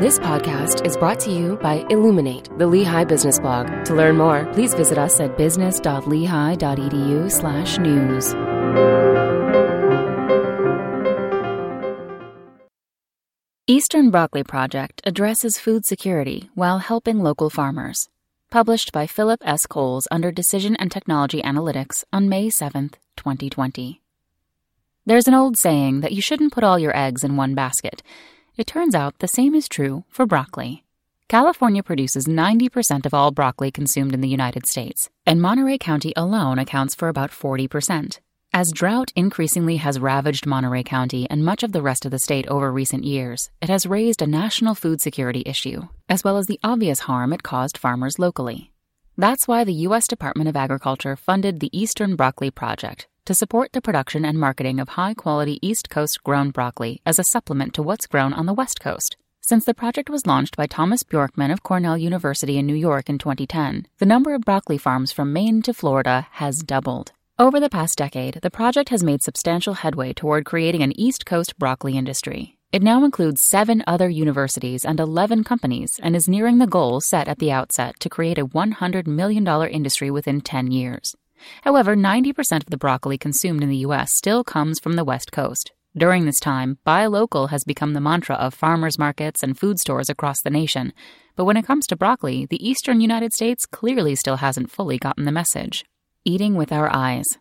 This podcast is brought to you by Illuminate, the Lehigh Business Blog. To learn more, please visit us at business.lehigh.edu slash news. Eastern Broccoli Project addresses food security while helping local farmers. Published by Philip S. Coles under Decision and Technology Analytics on May 7th, 2020. There's an old saying that you shouldn't put all your eggs in one basket. It turns out the same is true for broccoli. California produces 90% of all broccoli consumed in the United States, and Monterey County alone accounts for about 40%. As drought increasingly has ravaged Monterey County and much of the rest of the state over recent years, it has raised a national food security issue, as well as the obvious harm it caused farmers locally. That's why the U.S. Department of Agriculture funded the Eastern Broccoli Project, to support the production and marketing of high quality East Coast grown broccoli as a supplement to what's grown on the West Coast. Since the project was launched by Thomas Bjorkman of Cornell University in New York in 2010, the number of broccoli farms from Maine to Florida has doubled. Over the past decade, the project has made substantial headway toward creating an East Coast broccoli industry. It now includes seven other universities and 11 companies and is nearing the goal set at the outset to create a $100 million industry within 10 years. However, 90% of the broccoli consumed in the U.S. still comes from the West Coast. During this time, buy local has become the mantra of farmers markets and food stores across the nation. But when it comes to broccoli, the eastern United States clearly still hasn't fully gotten the message. Eating with our eyes.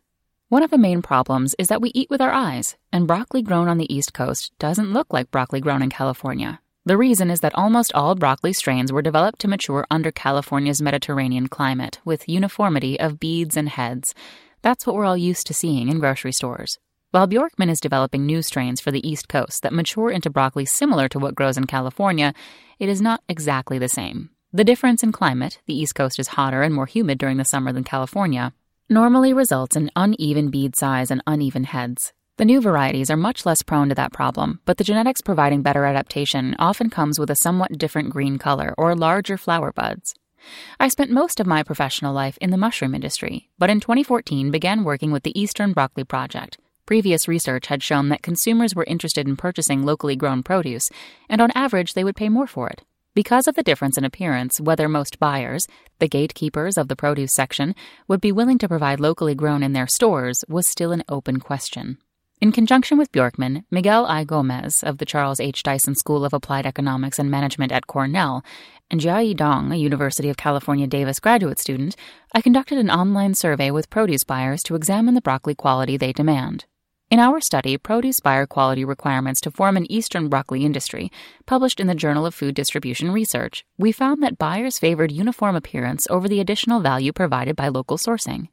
One of the main problems is that we eat with our eyes, and broccoli grown on the East Coast doesn't look like broccoli grown in California. The reason is that almost all broccoli strains were developed to mature under California's Mediterranean climate, with uniformity of beads and heads. That's what we're all used to seeing in grocery stores. While Bjorkman is developing new strains for the East Coast that mature into broccoli similar to what grows in California, it is not exactly the same. The difference in climate, the East Coast is hotter and more humid during the summer than California, normally results in uneven bead size and uneven heads. The new varieties are much less prone to that problem, but the genetics providing better adaptation often comes with a somewhat different green color or larger flower buds. I spent most of my professional life in the mushroom industry, but in 2014 began working with the Eastern Broccoli Project. Previous research had shown that consumers were interested in purchasing locally grown produce, and on average they would pay more for it. Because of the difference in appearance, whether most buyers, the gatekeepers of the produce section, would be willing to provide locally grown in their stores was still an open question. In conjunction with Bjorkman, Miguel I. Gomez of the Charles H. Dyson School of Applied Economics and Management at Cornell, and Jiayi Dong, a University of California Davis graduate student, I conducted an online survey with produce buyers to examine the broccoli quality they demand. In our study, Produce Buyer Quality Requirements to Form an Eastern Broccoli Industry, published in the Journal of Food Distribution Research, we found that buyers favored uniform appearance over the additional value provided by local sourcing.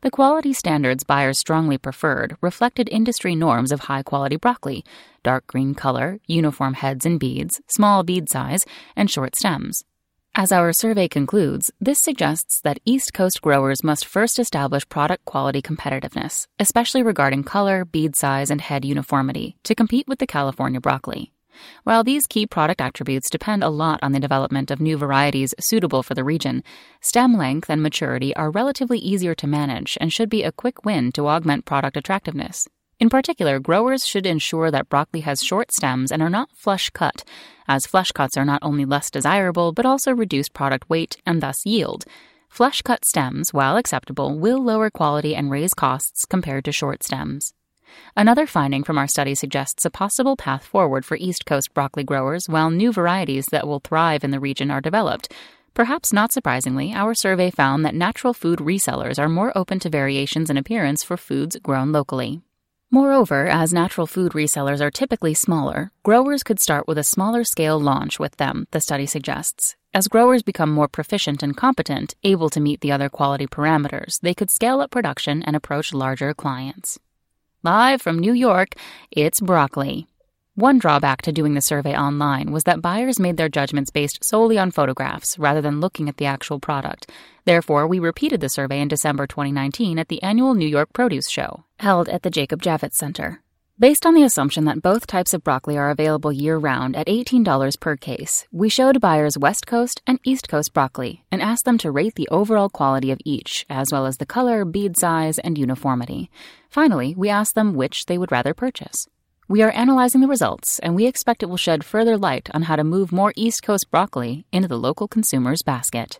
The quality standards buyers strongly preferred reflected industry norms of high quality broccoli dark green color, uniform heads and beads, small bead size, and short stems. As our survey concludes, this suggests that East Coast growers must first establish product quality competitiveness, especially regarding color, bead size, and head uniformity, to compete with the California broccoli. While these key product attributes depend a lot on the development of new varieties suitable for the region, stem length and maturity are relatively easier to manage and should be a quick win to augment product attractiveness. In particular, growers should ensure that broccoli has short stems and are not flush cut, as flush cuts are not only less desirable but also reduce product weight and thus yield. Flush cut stems, while acceptable, will lower quality and raise costs compared to short stems. Another finding from our study suggests a possible path forward for East Coast broccoli growers while new varieties that will thrive in the region are developed. Perhaps not surprisingly, our survey found that natural food resellers are more open to variations in appearance for foods grown locally. Moreover, as natural food resellers are typically smaller, growers could start with a smaller scale launch with them, the study suggests. As growers become more proficient and competent, able to meet the other quality parameters, they could scale up production and approach larger clients. Live from New York, it's broccoli. One drawback to doing the survey online was that buyers made their judgments based solely on photographs rather than looking at the actual product. Therefore, we repeated the survey in December 2019 at the annual New York Produce Show, held at the Jacob Javits Center. Based on the assumption that both types of broccoli are available year round at $18 per case, we showed buyers West Coast and East Coast broccoli and asked them to rate the overall quality of each, as well as the color, bead size, and uniformity. Finally, we asked them which they would rather purchase. We are analyzing the results, and we expect it will shed further light on how to move more East Coast broccoli into the local consumer's basket.